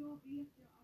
go be if there are